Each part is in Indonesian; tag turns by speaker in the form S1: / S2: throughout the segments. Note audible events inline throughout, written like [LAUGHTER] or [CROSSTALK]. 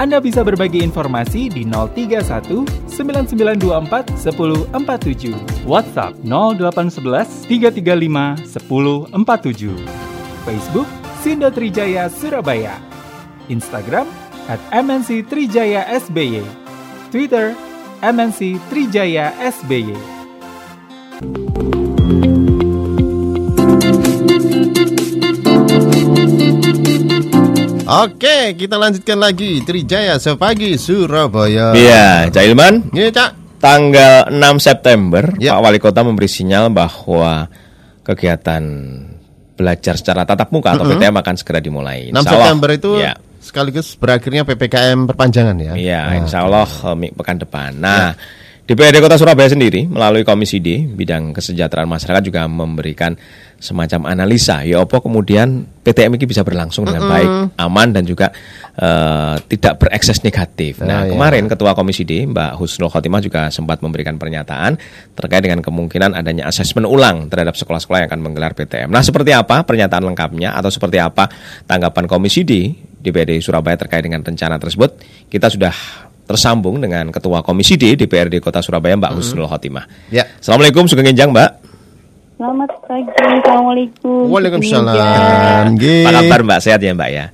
S1: Anda bisa berbagi informasi di 031 9924 1047. WhatsApp 0811 335 1047. Facebook Sindo Trijaya Surabaya. Instagram at MNC Trijaya SBY. Twitter MNC Trijaya SBY.
S2: Oke, kita lanjutkan lagi Trijaya sepagi Surabaya.
S3: Iya, Cak Ilman.
S2: Iya, Cak.
S3: Tanggal 6 September,
S2: Ya.
S3: Pak Wali Kota memberi sinyal bahwa kegiatan belajar secara tatap muka atau PTM akan segera dimulai.
S2: 6
S3: Insya Allah.
S2: September itu
S3: ya,
S2: sekaligus berakhirnya PPKM perpanjangan ya.
S3: Iya,
S2: Nah,
S3: insya Allah eh, pekan depan. Nah, DPRD Kota Surabaya sendiri melalui Komisi D bidang kesejahteraan masyarakat juga memberikan semacam analisa. Ya apa kemudian PTM ini bisa berlangsung dengan baik, aman dan juga eh, tidak berekses negatif. Nah,
S2: Ah, iya.
S3: kemarin Ketua Komisi D Mbak Husnul Khotimah juga sempat memberikan pernyataan terkait dengan kemungkinan adanya asesmen ulang terhadap sekolah-sekolah yang akan menggelar PTM. Nah, seperti apa pernyataan lengkapnya atau seperti apa tanggapan Komisi D DPRD Surabaya terkait dengan rencana tersebut? Kita sudah tersambung dengan Ketua Komisi D DPRD Kota Surabaya Mbak Husnul Khotimah.
S2: Ya.
S3: Assalamualaikum, Sugeng Enjang Mbak.
S4: Selamat pagi, Assalamualaikum.
S2: Waalaikumsalam.
S3: Apa kabar Mbak? Sehat ya Mbak ya?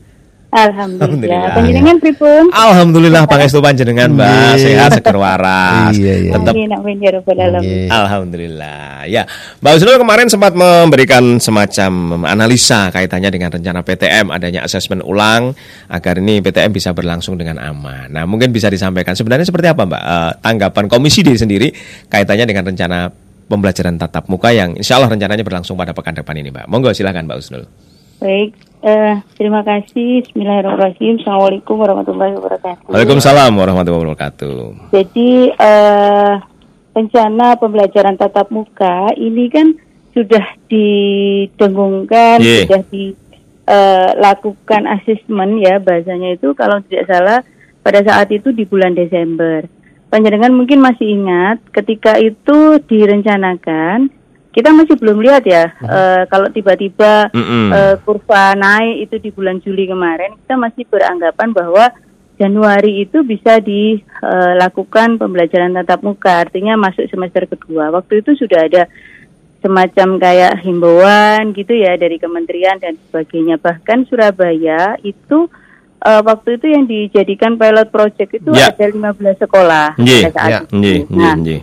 S4: Alhamdulillah.
S3: Alhamdulillah.
S4: Panjenengan pripun?
S3: Alhamdulillah pangestu panjenengan Mbak, sehat seger waras.
S2: Iya, iya.
S3: Tetap
S4: ya.
S3: Alhamdulillah. Ya, Mbak Husnul kemarin sempat memberikan semacam analisa kaitannya dengan rencana PTM adanya asesmen ulang agar ini PTM bisa berlangsung dengan aman. Nah, mungkin bisa disampaikan sebenarnya seperti apa Mbak eh, tanggapan Komisi D sendiri kaitannya dengan rencana pembelajaran tatap muka yang insya Allah rencananya berlangsung pada pekan depan ini Mbak. Monggo silakan Mbak Husnul.
S4: Baik, eh, terima kasih. Bismillahirrahmanirrahim. Assalamualaikum warahmatullahi wabarakatuh.
S3: Waalaikumsalam warahmatullahi wabarakatuh.
S4: Jadi eh, rencana pembelajaran tatap muka ini kan sudah didengungkan,
S3: Ye.
S4: sudah dilakukan asesmen ya bahasanya itu kalau tidak salah pada saat itu di bulan Desember. Panjenengan mungkin masih ingat ketika itu direncanakan kita masih belum lihat ya eh, kalau tiba-tiba
S3: Mm-mm.
S4: eh, kurva naik itu di bulan Juli kemarin kita masih beranggapan bahwa Januari itu bisa dilakukan pembelajaran tatap muka, artinya masuk semester kedua. Waktu itu sudah ada semacam kayak himbauan gitu ya dari kementerian dan sebagainya. Bahkan Surabaya itu eh, waktu itu yang dijadikan pilot project itu
S3: Ya.
S4: ada 15 sekolah
S3: Nggih,
S4: pada saat itu.
S3: Nggih, nggih,
S4: Nah,
S3: nggih.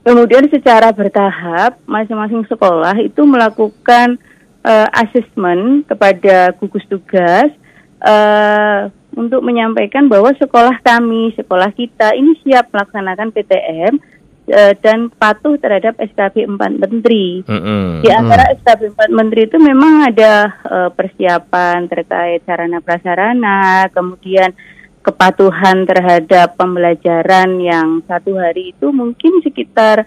S4: Kemudian secara bertahap masing-masing sekolah itu melakukan eh, asesmen kepada gugus tugas eh, untuk menyampaikan bahwa sekolah kami, sekolah kita ini siap melaksanakan PTM eh, dan patuh terhadap SKB 4 Menteri.
S3: Mm-mm.
S4: Di antara SKB 4 Menteri itu memang ada eh, persiapan terkait sarana prasarana, kemudian kepatuhan terhadap pembelajaran yang satu hari itu mungkin sekitar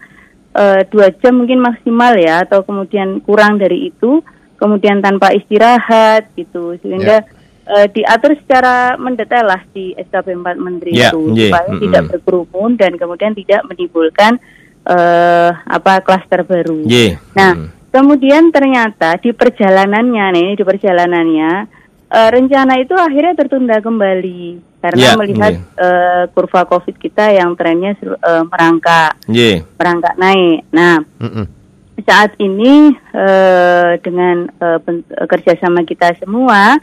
S4: eh, dua jam mungkin maksimal ya, atau kemudian kurang dari itu, kemudian tanpa istirahat gitu, sehingga eh, diatur secara mendetail lah di SKB 4 Menteri
S3: Ya,
S4: itu
S3: iya,
S4: supaya
S3: mm-mm.
S4: tidak berkerumun dan kemudian tidak menimbulkan eh, apa klaster baru.
S3: Nggih.
S4: Nah,
S3: Mm.
S4: kemudian ternyata di perjalanannya nih, di perjalanannya eh, rencana itu akhirnya tertunda kembali karena
S3: Ya,
S4: melihat
S3: iya.
S4: eh, kurva COVID kita yang trennya eh, merangkak,
S3: Nggih.
S4: merangkak naik. Nah,
S2: Mm-mm.
S4: saat ini eh, dengan eh, kerjasama kita semua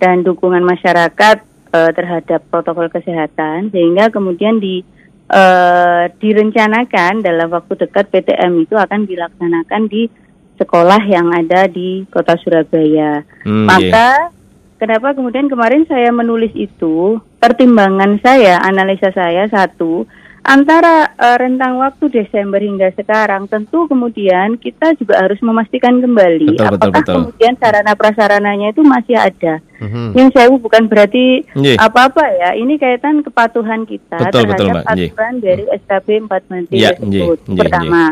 S4: dan dukungan masyarakat terhadap protokol kesehatan, sehingga kemudian di eh, direncanakan dalam waktu dekat PTM itu akan dilaksanakan di sekolah yang ada di Kota Surabaya.
S3: Hmm,
S4: Maka kenapa kemudian kemarin saya menulis itu pertimbangan saya, analisa saya satu antara eh, rentang waktu Desember hingga sekarang tentu kemudian kita juga harus memastikan kembali
S3: Betul, betul,
S4: apakah
S3: betul.
S4: kemudian sarana prasarananya itu masih ada.
S2: Mhm.
S4: Yang saya bukan berarti apa-apa ya. Ini kaitan kepatuhan kita
S3: Betul, betul,
S4: terhadap
S3: Mbak. Nggih.
S4: aturan dari SKB 4 Menteri
S3: Iya,
S4: tersebut.
S3: nggih,
S4: Pertama,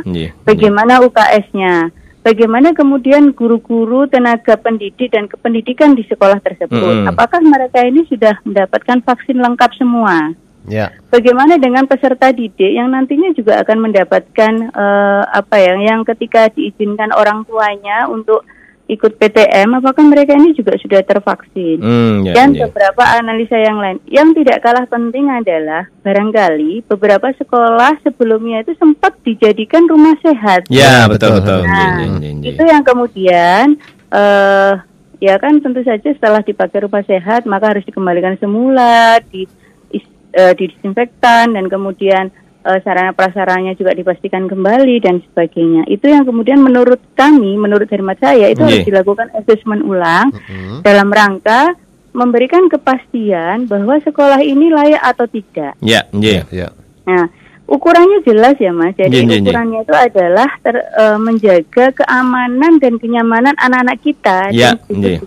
S4: bagaimana UKS-nya? Bagaimana kemudian guru-guru, tenaga pendidik dan kependidikan di sekolah tersebut.
S3: Mm-mm.
S4: Apakah mereka ini sudah mendapatkan vaksin lengkap semua?
S2: Ya.
S4: Bagaimana dengan peserta didik yang nantinya juga akan mendapatkan eh, apa ya, yang ketika diizinkan orang tuanya untuk ikut PTM, apakah mereka ini juga sudah tervaksin?
S3: Hmm, ya,
S4: Dan
S3: ya.
S4: beberapa analisa yang lain. Yang tidak kalah penting adalah barangkali beberapa sekolah sebelumnya itu sempat dijadikan rumah sehat.
S3: Ya, betul betul.
S4: Nah,
S3: Iya, iya, iya.
S4: itu yang kemudian eh ya kan tentu saja setelah dipakai rumah sehat maka harus dikembalikan semula, di is- eh, didisinfektan dan kemudian eh, sarana prasaranya juga dipastikan kembali dan sebagainya. Itu yang kemudian menurut kami, menurut hemat saya itu harus
S3: Nggih.
S4: dilakukan asesmen ulang
S2: Mm-mm.
S4: dalam rangka memberikan kepastian bahwa sekolah ini layak atau tidak.
S3: Ya, iya.
S2: Ya.
S4: Nah, ukurannya jelas ya Mas. Jadi
S3: Nggih, nggih, nggih.
S4: ukurannya itu adalah ter- eh, menjaga keamanan dan kenyamanan anak-anak kita
S3: Ya,
S4: dan itu
S3: nggih.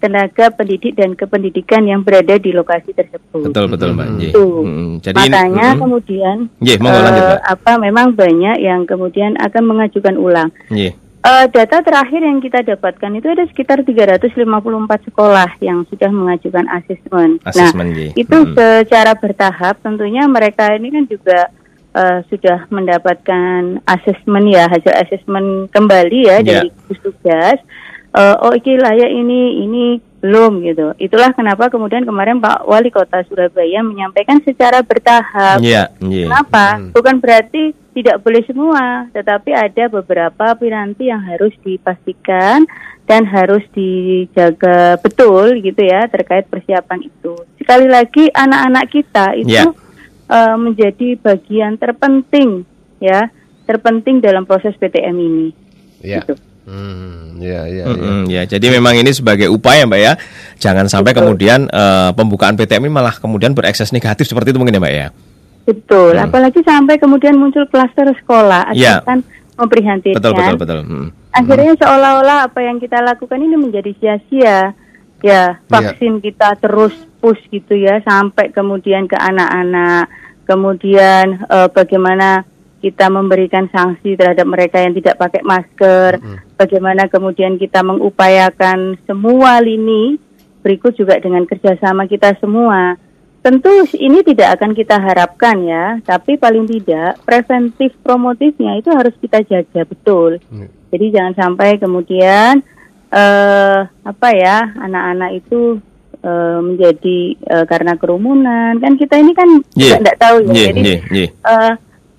S4: Tenaga pendidik dan kependidikan yang berada di lokasi tersebut.
S3: Betul betul Mbak. Iya.
S4: Itu.
S3: Hmm, Jadi ini-
S4: Makanya
S3: hmm.
S4: kemudian
S3: Nggih, monggo
S4: eh,
S3: lanjut, Mbak.
S4: apa memang banyak yang kemudian akan mengajukan ulang.
S3: Iya.
S4: Eh, data terakhir yang kita dapatkan itu ada sekitar 354 sekolah yang sudah mengajukan asesmen.
S3: Asesmen,
S4: nah,
S3: nggih.
S4: itu
S3: Mm.
S4: secara bertahap tentunya mereka ini kan juga eh, sudah mendapatkan asesmen ya hasil asesmen kembali ya
S3: Ya.
S4: dari gugus tugas. Eh, oh iki layak ini ini belum gitu. Itulah kenapa kemudian kemarin Pak Wali Kota Surabaya menyampaikan secara bertahap.
S3: Iya, iya.
S4: Kenapa? Bukan berarti tidak boleh semua, tetapi ada beberapa piranti yang harus dipastikan dan harus dijaga betul gitu ya terkait persiapan itu. Sekali lagi anak-anak kita itu
S3: Ya.
S4: eh, menjadi bagian terpenting ya, terpenting dalam proses PTM ini.
S2: Ya.
S4: Gitu.
S2: Hmm, ya, ya, ya.
S3: Mm-mm, ya, jadi memang ini sebagai upaya Mbak ya. Jangan sampai
S4: Betul.
S3: kemudian eh, pembukaan PTM ini malah kemudian berekses negatif seperti itu mungkin ya Mbak ya.
S4: Betul,
S3: Hmm.
S4: apalagi sampai kemudian muncul klaster sekolah,
S3: Ya.
S4: akan memprihatinkan.
S3: Betul betul betul. Mm.
S4: akhirnya seolah-olah apa yang kita lakukan ini menjadi sia-sia ya vaksin kita terus push gitu ya sampai kemudian ke anak-anak kemudian eh, bagaimana kita memberikan sanksi terhadap mereka yang tidak pakai masker bagaimana kemudian kita mengupayakan semua lini berikut juga dengan kerjasama kita semua Tentu ini tidak akan kita harapkan ya, tapi paling tidak preventif promotifnya itu harus kita jaga betul.
S2: Hmm.
S4: Jadi jangan sampai kemudian eh apa ya anak-anak itu eh, menjadi eh, karena kerumunan kan kita ini kan tidak tahu ya.
S3: Iya,
S4: Jadi
S3: iya, iya.
S4: eh,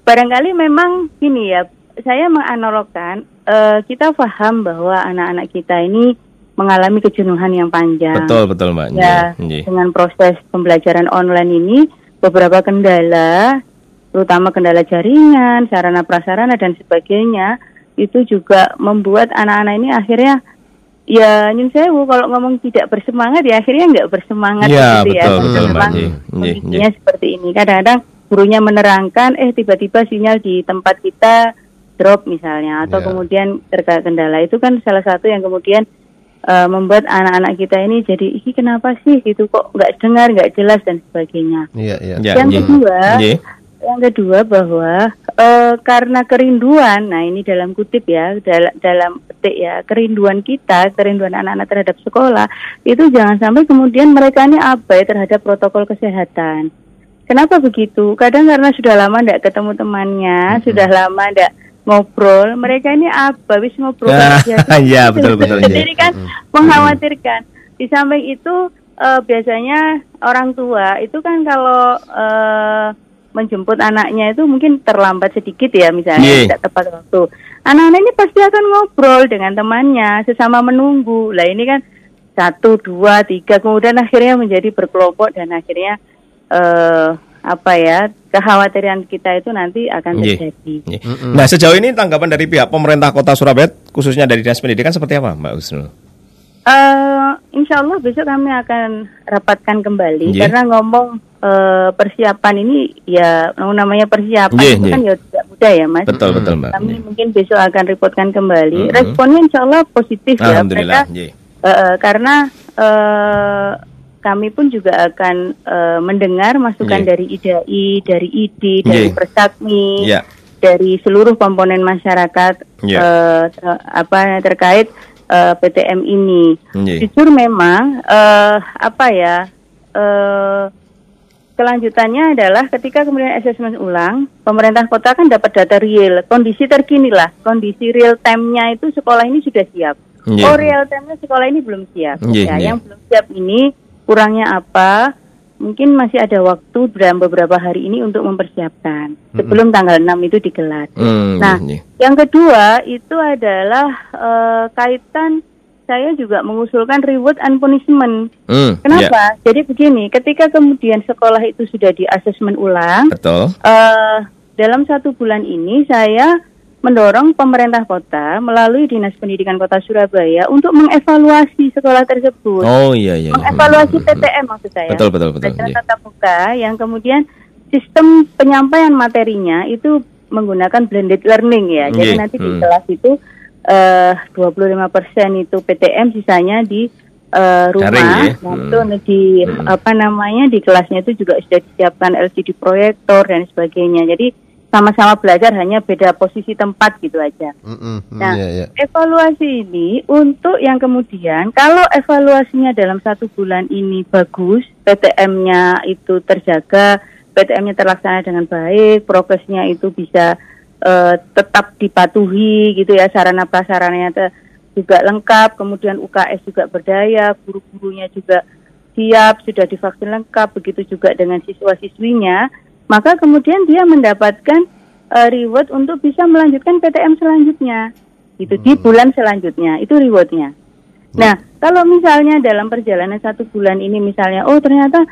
S4: barangkali memang gini ya, saya menganalogkan eh, kita paham bahwa anak-anak kita ini mengalami kejenuhan yang panjang.
S3: Betul betul Mbak.
S4: Ya,
S3: Iya, iya.
S4: dengan proses pembelajaran online ini beberapa kendala, terutama kendala jaringan, sarana prasarana dan sebagainya, itu juga membuat anak-anak ini akhirnya ya nyun sewu kalau ngomong tidak bersemangat ya akhirnya nggak bersemangat
S3: Ya,
S4: gitu ya.
S3: betul,
S4: Karena
S3: betul, iya,
S4: kondisinya
S3: iya.
S4: seperti ini. Kadang-kadang gurunya menerangkan, eh tiba-tiba sinyal di tempat kita drop misalnya, atau
S2: Ya.
S4: kemudian terkait kendala itu kan salah satu yang kemudian eh, membuat anak-anak kita ini jadi, ini kenapa sih gitu kok nggak dengar, nggak jelas dan sebagainya.
S2: Iya, iya.
S3: Ya,
S4: yang
S3: iya.
S4: kedua,
S3: Iya.
S4: yang kedua bahwa eh, karena kerinduan, nah ini dalam kutip ya, dalam dalam petik ya, kerinduan kita, kerinduan anak-anak terhadap sekolah, itu jangan sampai kemudian mereka ini abai terhadap protokol kesehatan. Kenapa begitu? Kadang karena sudah lama tidak ketemu temannya, sudah lama tidak ngobrol, mereka ini apa? Wis ngobrol
S3: Ah,
S4: aja. [LAUGHS]
S3: iya, betul, betul, iya.
S4: Jadi kan mengkhawatirkan. Di samping itu eh, biasanya orang tua itu kan kalau eh, menjemput anaknya itu mungkin terlambat sedikit ya misalnya
S3: Iya.
S4: tidak tepat waktu. Anak-anak ini pasti akan ngobrol dengan temannya sesama menunggu. Lah ini kan satu, dua, tiga, kemudian akhirnya menjadi berkelompok dan akhirnya eh apa ya kekhawatiran kita itu nanti akan
S3: Iya.
S4: terjadi.
S3: Iya. Nah sejauh ini tanggapan dari pihak pemerintah Kota Surabaya khususnya dari dinas pendidikan seperti apa Mbak Husnul?
S4: Eh, insya Allah besok kami akan rapatkan kembali
S3: Nggih.
S4: karena ngomong eh, persiapan ini ya namanya persiapan
S3: Nggih,
S4: itu
S3: nggih.
S4: kan ya tidak mudah ya mas.
S3: Betul betul Mbak.
S4: Kami mungkin besok akan reportkan kembali.
S3: Mhm.
S4: Responnya insya Allah positif ya.
S3: Alhamdulillah.
S4: Mereka,
S3: Iya.
S4: eh, eh, karena eh, kami pun juga akan eh, mendengar masukan
S3: Nggih.
S4: dari IDAI, dari ID, dari
S3: Nggih.
S4: Persakmi.
S3: Iya.
S4: dari seluruh komponen masyarakat
S3: Ya.
S4: eh, te- apa terkait eh, PTM ini.
S3: Nggih.
S4: Jujur memang eh, apa ya eh, kelanjutannya adalah ketika kemudian asesmen ulang, pemerintah kota kan dapat data real, kondisi terkini lah, kondisi real time-nya itu sekolah ini sudah siap.
S3: Nggih.
S4: Oh real time-nya sekolah ini belum siap.
S3: Nggih,
S4: ya,
S3: nggih.
S4: yang belum siap ini kurangnya apa? Mungkin masih ada waktu dalam beberapa hari ini untuk mempersiapkan sebelum tanggal 6 itu digelar.
S3: Hmm,
S4: Nah,
S3: nggih.
S4: yang kedua itu adalah eh, kaitan saya juga mengusulkan reward and punishment.
S3: Hmm, ya,
S4: Kenapa? Jadi begini, ketika kemudian sekolah itu sudah di asesmen ulang,
S3: betul.
S4: eh dalam satu bulan ini saya mendorong pemerintah kota melalui Dinas Pendidikan Kota Surabaya untuk mengevaluasi sekolah tersebut.
S3: Oh iya iya.
S4: mengevaluasi
S3: Hmm, hmm, hmm.
S4: PTM maksud saya.
S3: Betul, betul, betul,
S4: Pelajaran
S3: iya.
S4: tatap muka yang kemudian sistem penyampaian materinya itu menggunakan blended learning ya. Jadi
S3: Iya,
S4: nanti di
S3: hmm.
S4: kelas itu eh 25% itu PTM sisanya di eh, rumah.
S3: Daring, ya?
S4: Nah,
S3: Hmm.
S4: di
S3: Hmm.
S4: apa namanya di kelasnya itu juga sudah disiapkan LCD proyektor dan sebagainya. Jadi sama-sama belajar hanya beda posisi tempat gitu aja.
S2: Mm-mm.
S4: Nah,
S2: Iya, iya.
S4: evaluasi ini untuk yang kemudian kalau evaluasinya dalam satu bulan ini bagus, PTM-nya itu terjaga, PTM-nya terlaksana dengan baik, progresnya itu bisa eh, tetap dipatuhi gitu ya, sarana prasarananya te- juga lengkap, kemudian UKS juga berdaya, guru-gurunya juga siap, sudah divaksin lengkap, begitu juga dengan siswa-siswinya, maka kemudian dia mendapatkan eh, reward untuk bisa melanjutkan PTM selanjutnya, gitu di bulan selanjutnya itu rewardnya. Nah, kalau misalnya dalam perjalanan satu bulan ini misalnya, oh ternyata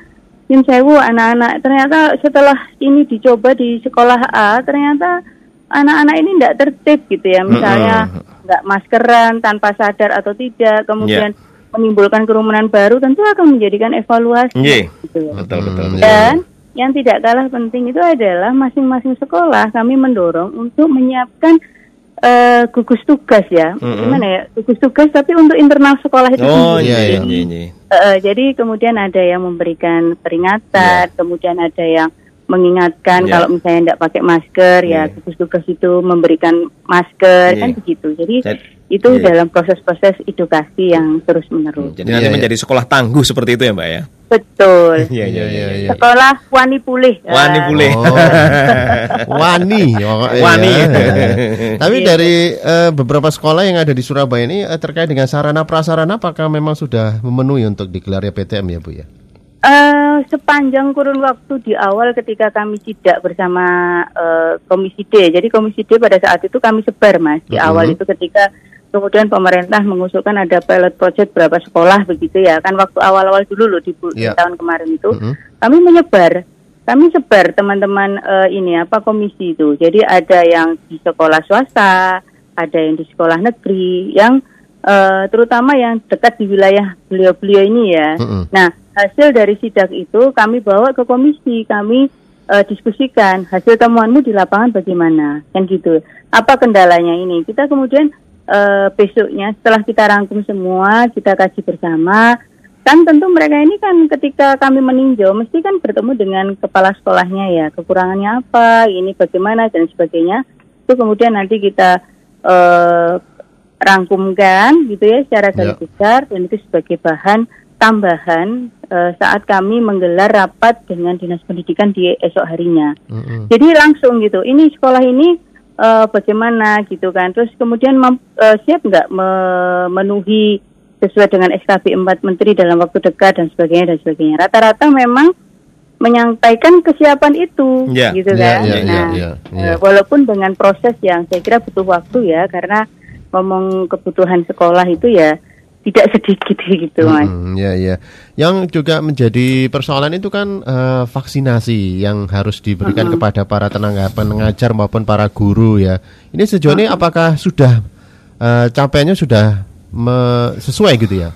S4: Yin Sewu anak-anak ternyata setelah ini dicoba di sekolah A ternyata anak-anak ini tidak tertib gitu ya misalnya nggak maskeran tanpa sadar atau tidak kemudian menimbulkan kerumunan baru tentu akan menjadikan evaluasi
S3: Nggih.
S4: gitu.
S3: Betul betul.
S2: Hmm,
S3: betul.
S4: Yang tidak kalah penting itu adalah masing-masing sekolah kami mendorong untuk menyiapkan eh, gugus tugas ya.
S3: Mm-mm.
S4: Gimana ya? Gugus tugas tapi untuk internal sekolah itu
S3: Oh
S4: sendiri.
S3: iya
S2: Iya,
S3: iya
S2: iya.
S3: iya. iya.
S4: Eh, jadi kemudian ada yang memberikan peringatan, kemudian ada yang mengingatkan
S3: Iya.
S4: kalau misalnya tidak pakai masker ya
S3: Iya.
S4: gugus tugas itu memberikan masker
S3: Iya.
S4: kan begitu. Jadi
S3: Jadi-
S4: itu
S3: iya.
S4: dalam proses-proses edukasi yang terus menerus.
S3: Jadi nanti
S2: iya.
S3: menjadi sekolah tangguh seperti itu ya Mbak ya?
S4: Betul. [LAUGHS]
S3: Iya
S2: Iya, iya, iya.
S4: Sekolah wani pulih.
S3: Wani pulih.
S2: Oh. [LAUGHS] Wani,
S3: Wani. [LAUGHS]
S2: Tapi
S4: Iya.
S2: dari eh, beberapa sekolah yang ada di Surabaya ini eh, terkait dengan sarana prasarana, apakah memang sudah memenuhi untuk digelarnya PTM ya Bu ya?
S4: Eh, sepanjang kurun waktu di awal ketika kami tidak bersama eh, Komisi D, jadi Komisi D pada saat itu kami sebar mas di
S2: Mhm.
S4: awal itu ketika kemudian pemerintah mengusulkan ada pilot project berapa sekolah begitu ya kan waktu awal-awal dulu loh di,
S2: Iya.
S4: tahun kemarin itu
S2: Mhm.
S4: kami menyebar kami sebar teman-teman eh, ini apa komisi itu jadi ada yang di sekolah swasta ada yang di sekolah negeri yang eh, terutama yang dekat di wilayah beliau-beliau ini ya
S2: Mhm.
S4: Nah, hasil dari sidak itu kami bawa ke komisi, kami eh, diskusikan hasil temuanmu di lapangan bagaimana, kan gitu. Apa kendalanya ini? Kita kemudian eh, besoknya setelah kita rangkum semua, kita kaji bersama. Kan tentu mereka ini kan ketika kami meninjau, mesti kan bertemu dengan kepala sekolahnya ya, kekurangannya apa, ini bagaimana dan sebagainya. Itu kemudian nanti kita eh, rangkumkan gitu ya secara garis
S2: Ya.
S4: besar dan itu sebagai bahan tambahan eh, saat kami menggelar rapat dengan dinas pendidikan di esok harinya.
S2: Mhm.
S4: Jadi langsung gitu, ini sekolah ini eh, bagaimana gitu kan. Terus kemudian eh, siap nggak memenuhi sesuai dengan SKB 4 Menteri dalam waktu dekat dan sebagainya dan sebagainya. Rata-rata memang menyampaikan kesiapan itu
S3: Ya,
S4: gitu
S2: ya,
S4: kan.
S2: ya,
S4: nah,
S2: ya, ya,
S4: eh,
S2: ya.
S4: walaupun dengan proses yang saya kira butuh waktu ya karena ngomong kebutuhan sekolah itu ya tidak sedikit gitu mas.
S2: Mm, ya ya. Yang juga menjadi persoalan itu kan eh, vaksinasi yang harus diberikan kepada para tenaga pengajar maupun para guru ya. Ini sejauh ini apakah sudah eh, capaiannya sudah me- sesuai gitu ya?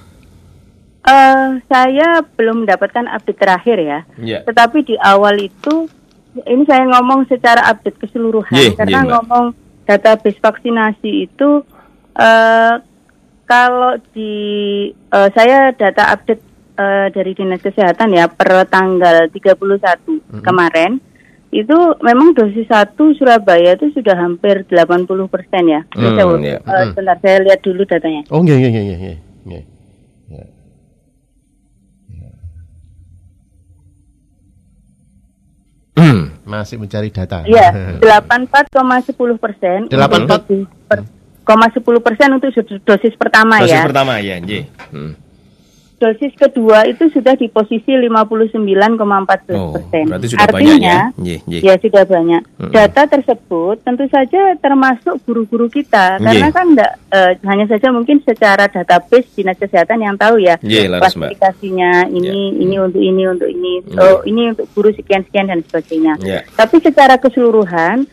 S4: Eh, saya belum mendapatkan update terakhir ya.
S3: Iya.
S4: Tetapi di awal itu ini saya ngomong secara update keseluruhan
S3: Iya,
S4: karena
S3: Mbak.
S4: ngomong database vaksinasi itu eh kalau di eh, saya data update eh, dari Dinas Kesehatan ya per tanggal 31 kemarin itu memang dosis satu Surabaya itu sudah hampir 80 persen ya.
S3: Hmm,
S4: Saya,
S3: iya.
S4: eh, sebentar saya lihat dulu datanya.
S2: Oh, iya, iya, iya, iya, iya. iya. Ya.
S3: Hmm.
S2: Masih mencari data.
S4: Iya, [LAUGHS] 84,10 persen.
S2: 84?
S4: Koma 10 persen untuk dosis pertama
S3: Dosis
S4: ya.
S3: pertama ya, nggih. Hmm.
S4: Dosis kedua itu sudah di posisi 59,14
S3: Oh,
S4: persen.
S3: berarti sudah
S4: Artinya,
S3: banyak ya? Nggih, nggih.
S4: Ya sudah banyak.
S3: Mm-mm.
S4: Data tersebut tentu saja termasuk guru-guru kita
S3: Nggih.
S4: karena kan enggak, eh, hanya saja mungkin secara database dinas kesehatan yang tahu ya
S3: Mbak.
S4: klasifikasinya ini ini untuk ini untuk ini oh ini untuk guru sekian sekian dan sebagainya.
S3: Ya.
S4: Tapi secara keseluruhan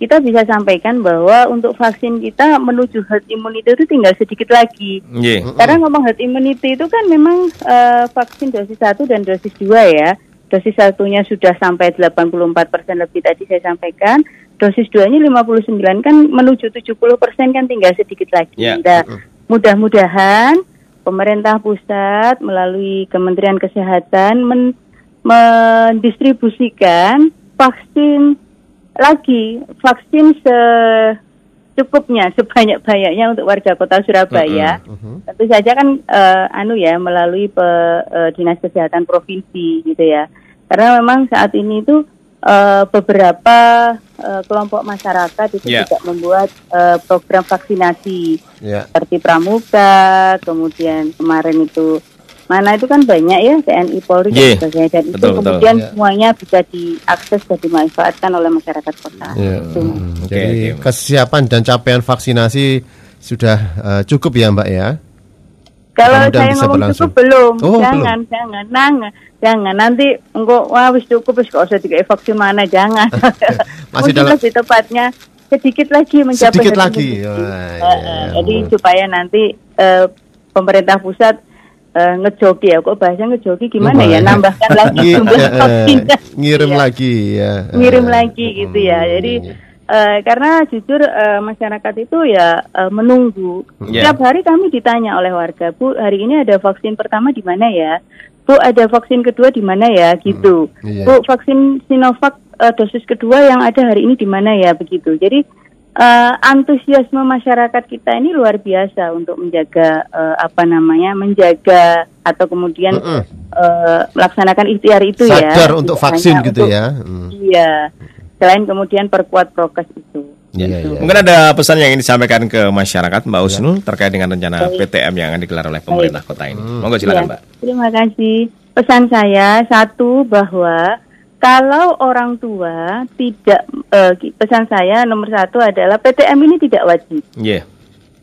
S4: kita bisa sampaikan bahwa untuk vaksin kita menuju herd immunity itu tinggal sedikit lagi.
S3: Nggih.
S4: Karena ngomong herd immunity itu kan memang eh, vaksin dosis 1 dan dosis 2 ya. Dosis satunya sudah sampai 84% lebih tadi saya sampaikan. Dosis 2-nya 59 kan menuju 70% kan tinggal sedikit lagi.
S3: Ya.
S4: Nah, mudah-mudahan pemerintah pusat melalui Kementerian Kesehatan men- mendistribusikan vaksin lagi vaksin secukupnya sebanyak-banyaknya untuk warga kota Surabaya. Tentu saja kan eh, anu ya melalui pe- eh, dinas kesehatan provinsi gitu ya. Karena memang saat ini itu eh, beberapa eh, kelompok masyarakat itu
S3: Ya.
S4: juga membuat eh, program vaksinasi
S2: Ya.
S4: seperti pramuka, kemudian kemarin itu mana itu kan banyak ya TNI Polri
S3: Iya,
S4: dan sebagainya dan itu
S3: betul, betul.
S4: kemudian
S2: Iya.
S4: semuanya bisa diakses dan dimanfaatkan oleh masyarakat kota.
S2: Ya.
S4: Itu.
S2: Hmm,
S3: Oke,
S2: Jadi
S3: oke.
S2: kesiapan dan capaian vaksinasi sudah eh, cukup ya Mbak ya.
S4: Kalau
S2: Mudah-mudahan
S4: saya ngomong
S2: berlangsung.
S4: cukup belum,
S2: Oh,
S4: jangan, jangan, jangan, jangan. Nanti enggak, wah wis cukup, wis kok usah dikai vaksin mana, jangan. [LAUGHS]
S2: Masih dalam-
S4: lebih tepatnya sedikit lagi mencapai
S2: Sedikit lagi. Wah,
S4: Eh,
S2: iya.
S4: Jadi supaya nanti eh, pemerintah pusat eh, ngejoki ya, kok bahasa ngejoki gimana ya, nambahkan lagi jumlah
S2: eh, eh,
S4: vaksinnya.
S2: ngirim
S4: Iya.
S2: lagi ya.
S4: ngirim
S2: Eh,
S4: lagi gitu ya.
S2: hmm,
S4: Jadi eh, karena jujur eh, masyarakat itu ya eh, menunggu.
S3: Ya.
S4: Setiap hari kami ditanya oleh warga, Bu, hari ini ada vaksin pertama di mana ya? Bu, ada vaksin kedua di mana ya? Gitu.
S2: iya.
S4: Bu, vaksin Sinovac eh, dosis kedua yang ada hari ini di mana ya? Begitu. Jadi eh, antusiasme masyarakat kita ini luar biasa untuk menjaga eh, apa namanya, menjaga atau kemudian
S2: Mm-mm.
S4: eh, melaksanakan ikhtiar itu ya.
S2: Sadar untuk
S4: Tidak
S2: vaksin gitu
S4: untuk-
S2: ya. Hmm.
S4: Iya. Selain kemudian perkuat prokes itu.
S2: Iya,
S4: Gitu.
S2: iya.
S3: Mungkin ada pesan yang ingin disampaikan ke masyarakat Mbak Usnul terkait dengan rencana
S4: Baik.
S3: PTM yang akan digelar oleh pemerintah kota ini. Monggo silakan
S4: Iya.
S3: Mbak.
S4: Terima kasih. Pesan saya satu bahwa kalau orang tua tidak eh, pesan saya nomor satu adalah PTM ini tidak wajib.
S3: Nggih.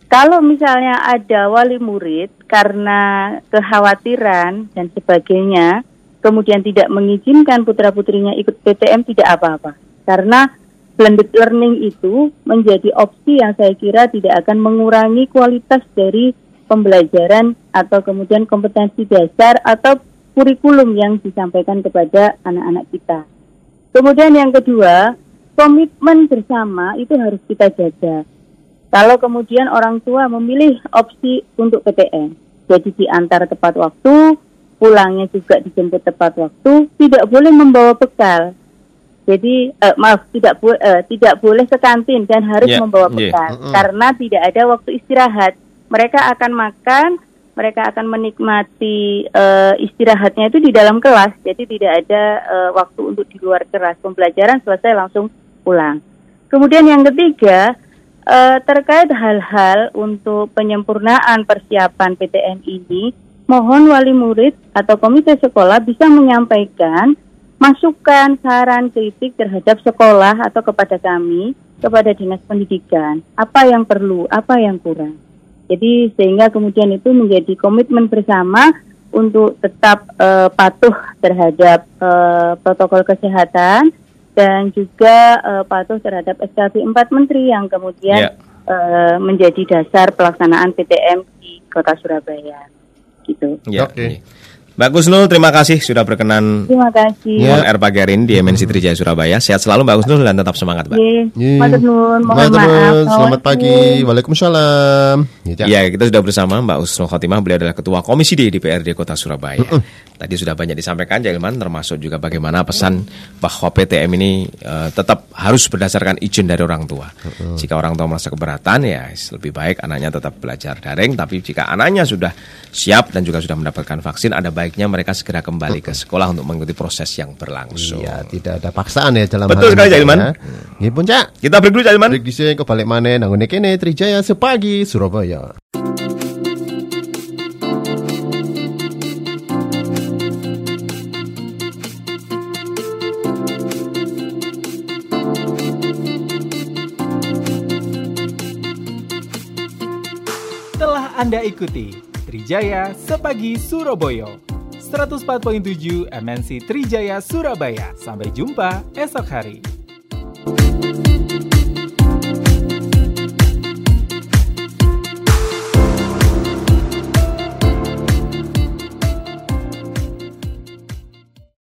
S4: Kalau misalnya ada wali murid karena kekhawatiran dan sebagainya, kemudian tidak mengizinkan putra putrinya ikut PTM tidak apa-apa, karena blended learning itu menjadi opsi yang saya kira tidak akan mengurangi kualitas dari pembelajaran atau kemudian kompetensi dasar atau kurikulum yang disampaikan kepada anak-anak kita. Kemudian yang kedua, komitmen bersama itu harus kita jaga. Kalau kemudian orang tua memilih opsi untuk PTM, jadi diantar tepat waktu, pulangnya juga dijemput tepat waktu, tidak boleh membawa bekal. Jadi eh, maaf tidak bo- eh, tidak boleh ke kantin dan harus
S3: Ya,
S4: membawa
S3: iya.
S4: bekal
S2: Mm-mm.
S4: karena tidak ada waktu istirahat. Mereka akan makan, mereka akan menikmati eh, istirahatnya itu di dalam kelas, jadi tidak ada eh, waktu untuk di luar kelas. Pembelajaran selesai langsung pulang. Kemudian yang ketiga eh, terkait hal-hal untuk penyempurnaan persiapan PTN ini, mohon wali murid atau komite sekolah bisa menyampaikan masukan, saran, kritik terhadap sekolah atau kepada kami, kepada dinas pendidikan, apa yang perlu, apa yang kurang. Jadi sehingga kemudian itu menjadi komitmen bersama untuk tetap eh, patuh terhadap eh, protokol kesehatan dan juga eh, patuh terhadap SKB 4 Menteri yang kemudian
S3: Ya.
S4: eh, menjadi dasar pelaksanaan PTM di Kota Surabaya. Gitu.
S3: Ya,
S2: Oke.
S3: nggih. Mbak Kusnul, terima kasih sudah berkenan
S4: Terima kasih.
S2: Ya.
S3: on air pagi hari ini di MNC Trijaya Surabaya. Sehat selalu Mbak Kusnul dan tetap semangat, Mbak.
S4: Matur nuwun, mohon maaf.
S2: Selamat pagi. Waalaikumsalam. Ya.
S3: Iya, kita sudah bersama Mbak Usnul Khotimah, beliau adalah Ketua Komisi D DPRD Kota Surabaya. Tadi sudah banyak disampaikan, Jailman, termasuk juga bagaimana pesan bahwa PTM ini eh, tetap harus berdasarkan izin dari orang tua. Jika orang tua merasa keberatan, ya lebih baik anaknya tetap belajar daring. Tapi jika anaknya sudah siap dan juga sudah mendapatkan vaksin, ada baiknya mereka segera kembali ke sekolah untuk mengikuti proses yang berlangsung.
S2: Iya, tidak ada paksaan ya dalam
S3: Betul
S2: hal
S3: sekali,
S2: ini,
S3: Jailman.
S2: ya. Nggih pun, Cak.
S3: Kita break dulu, Jailman.
S2: Break dhisik kebalik maneh nang kene Trijaya sepagi Surabaya.
S1: Telah Anda ikuti Trijaya Sepagi Surabaya 104.7 MNC Trijaya Surabaya. Sampai jumpa esok hari.